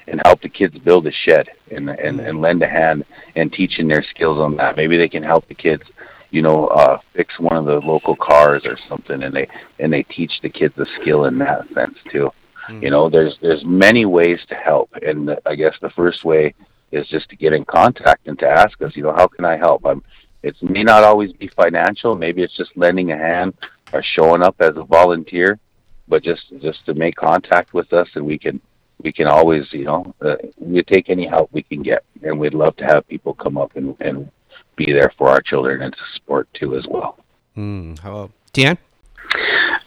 and help the kids build a shed and and, hmm. and lend a hand and teaching their skills on that. Maybe they can help the kids, you know, uh, fix one of the local cars or something, and they and they teach the kids a skill in that sense too. Hmm. You know, there's there's many ways to help, and the, I guess the first way is just to get in contact and to ask us, you know, how can I help? I'm. It may not always be financial. Maybe it's just lending a hand or showing up as a volunteer, but just just to make contact with us, and we can we can always, you know, uh, we take any help we can get, and we'd love to have people come up and and be there for our children and to support too as well. Mm, how about Dan?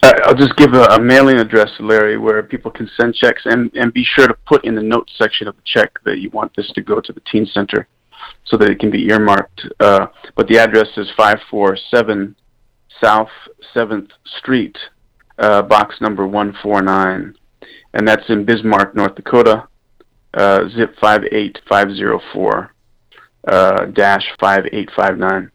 Uh, I'll just give a, a mailing address, to Larry, where people can send checks, and, and be sure to put in the notes section of the check that you want this to go to the teen center, so that it can be earmarked. Uh, but the address is five four seven South Seventh Street, uh, box number one four nine, and that's in Bismarck, North Dakota, uh, zip five eight five zero four uh, dash five eight five nine.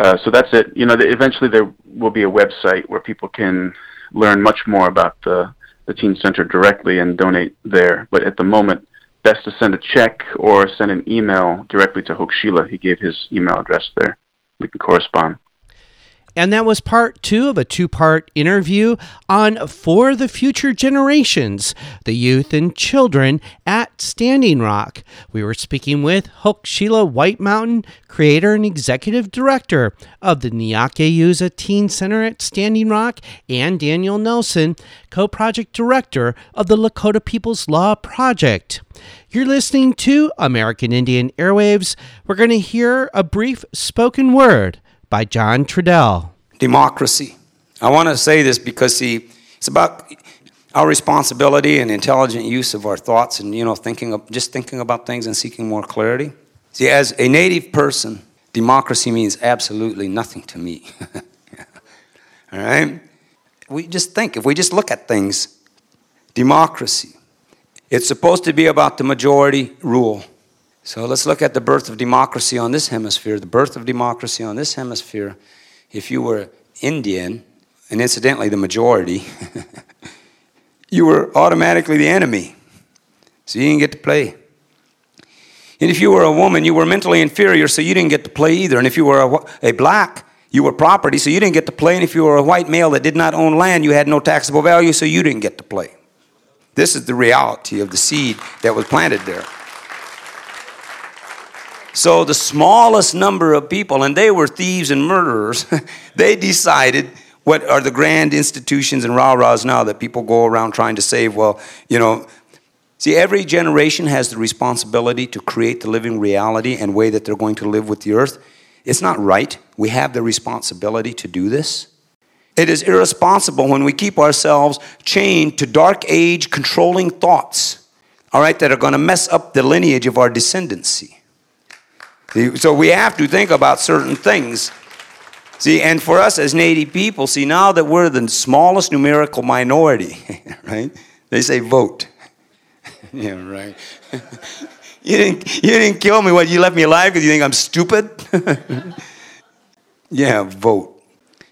Uh, so that's it. You know, the, eventually there will be a website where people can learn much more about the the teen center directly and donate there. But at the moment, best to send a check or send an email directly to Hokshila. He gave his email address there. We can correspond. And that was part two of a two part interview on For the Future Generations, the youth and children at Standing Rock. We were speaking with Hokshila White Mountain, creator and executive director of the Niyakhe Yuza Teen Center at Standing Rock, and Daniel Nelson, co project director of the Lakota People's Law Project. You're listening to American Indian Airwaves. We're going to hear a brief spoken word by John Trudell. Democracy. I want to say this because, see, it's about our responsibility and intelligent use of our thoughts and, you know, thinking of, just thinking about things and seeking more clarity. See, as a native person, democracy means absolutely nothing to me. All right? We just think, if we just look at things, democracy, it's supposed to be about the majority rule. So let's look at the birth of democracy on this hemisphere. The birth of democracy on this hemisphere, if you were Indian, and incidentally the majority, you were automatically the enemy. So you didn't get to play. And if you were a woman, you were mentally inferior, so you didn't get to play either. And if you were a, a black, you were property, so you didn't get to play. And if you were a white male that did not own land, you had no taxable value, so you didn't get to play. This is the reality of the seed that was planted there. So the smallest number of people, and they were thieves and murderers, they decided what are the grand institutions and rah-rahs now that people go around trying to save. Well, you know, see, every generation has the responsibility to create the living reality and way that they're going to live with the earth. It's not right. We have the responsibility to do this. It is irresponsible when we keep ourselves chained to dark age controlling thoughts, all right, that are going to mess up the lineage of our descendancy. So we have to think about certain things. See, and for us as Native people, see, now that we're the smallest numerical minority, right? They say vote. yeah, right. you, didn't, you didn't kill me. What, you left me alive because you think I'm stupid? yeah, vote.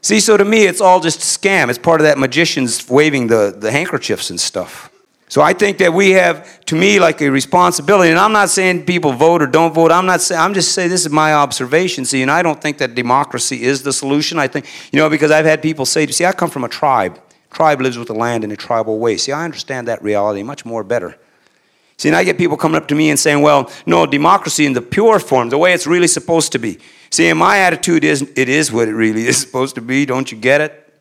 See, so to me, it's all just a scam. It's part of that magicians waving the, the handkerchiefs and stuff. So I think that we have, to me, like a responsibility. And I'm not saying people vote or don't vote. I'm not saying. I'm just saying this is my observation. See, and I don't think that democracy is the solution. I think, you know, because I've had people say, "See, I come from a tribe. Tribe lives with the land in a tribal way." See, I understand that reality much more better. See, and I get people coming up to me and saying, "Well, no, democracy in the pure form, the way it's really supposed to be." See, and my attitude is, it is what it really is supposed to be. Don't you get it?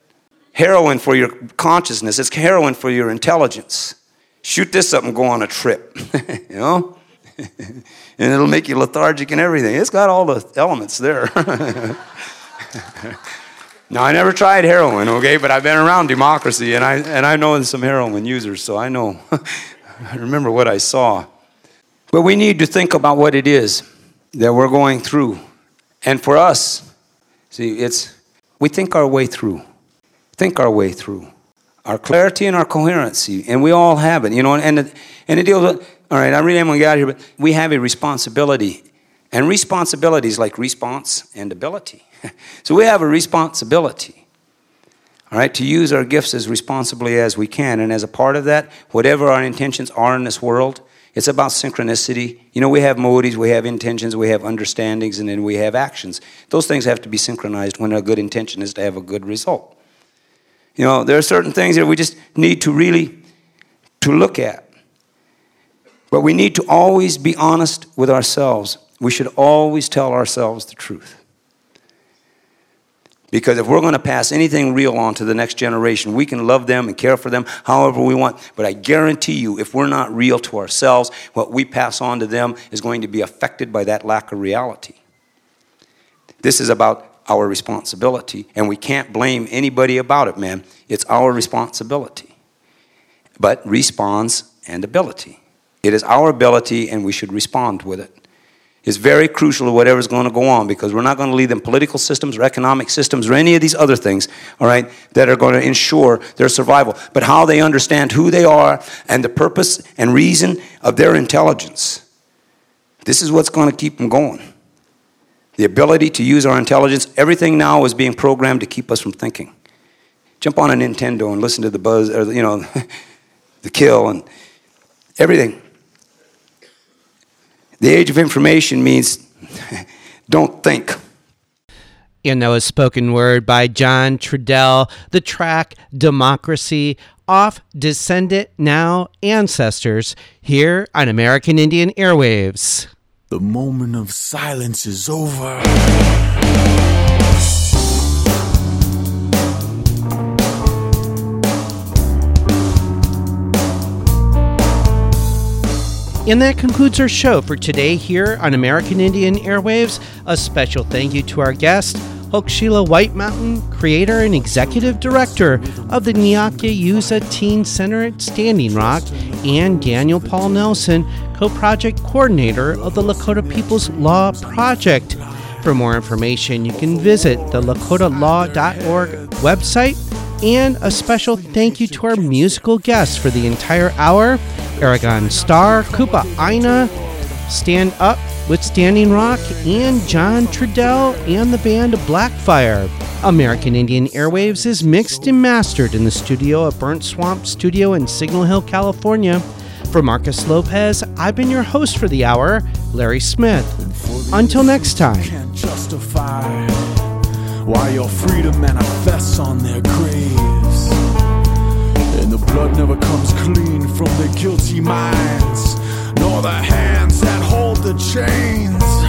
Heroin for your consciousness. It's heroin for your intelligence shoot this up and go on a trip, you know? and it'll make you lethargic and everything. It's got all the elements there. now, I never tried heroin, okay, but I've been around democracy and I, and I know some heroin users, so I know. I remember what I saw. But we need to think about what it is that we're going through. And for us, see, it's we think our way through. Think our way through our clarity and our coherency, and we all have it, you know. And and it deals with. All right, I really am to get out here, but we have a responsibility, and responsibility is like response and ability. so we have a responsibility. All right, to use our gifts as responsibly as we can. And as a part of that, whatever our intentions are in this world, it's about synchronicity. You know, we have motives, we have intentions, we have understandings, and then we have actions. Those things have to be synchronized when a good intention is to have a good result. You know, there are certain things that we just need to really to look at. But we need to always be honest with ourselves. We should always tell ourselves the truth. Because if we're going to pass anything real on to the next generation, we can love them and care for them however we want. But I guarantee you, if we're not real to ourselves, what we pass on to them is going to be affected by that lack of reality. This is about our responsibility, and we can't blame anybody about it, man. It's our responsibility. But response and ability. It is our ability, and we should respond with it. it is very crucial to whatever's going to go on because we're not going to leave them political systems or economic systems or any of these other things, all right, that are going to ensure their survival. But how they understand who they are and the purpose and reason of their intelligence. This is what's going to keep them going. The ability to use our intelligence, everything now is being programmed to keep us from thinking. Jump on a Nintendo and listen to the buzz, or, you know, the kill and everything. The age of information means don't think. And that was spoken word by John Trudell. The track Democracy off Descendant Now Ancestors here on American Indian Airwaves. The moment of silence is over. And that concludes our show for today here on American Indian Airwaves. A special thank you to our guest, Hokshila White Mountain, creator and executive director of the Niyakhe Yuza Teen Center at Standing Rock, and Daniel Paul Nelson, co project coordinator of the Lakota People's Law Project. For more information, you can visit the lakotalaw.org website. And a special thank you to our musical guests for the entire hour Aragon Star, Koopa Aina, Stand Up with Standing Rock, and John Trudell and the band Blackfire. American Indian Airwaves is mixed and mastered in the studio at Burnt Swamp Studio in Signal Hill, California. For Marcus Lopez, I've been your host for the hour, Larry Smith. Until next time. Why your freedom manifests on their graves. And the blood never comes clean from their guilty minds, nor the hands that hold the chains.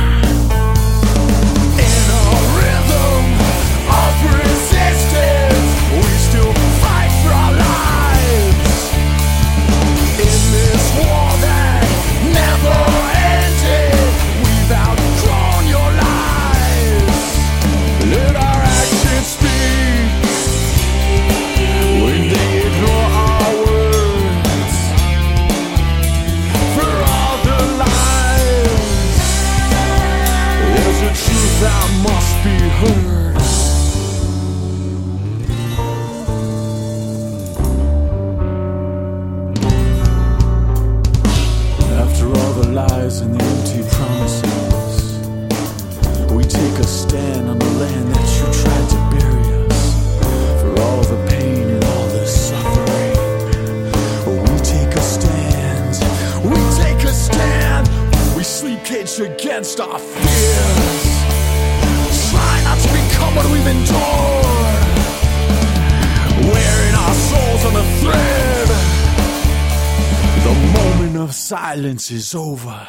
Against our fears. Try not to become what we've endured. Wearing our souls on a thread. The moment of silence is over.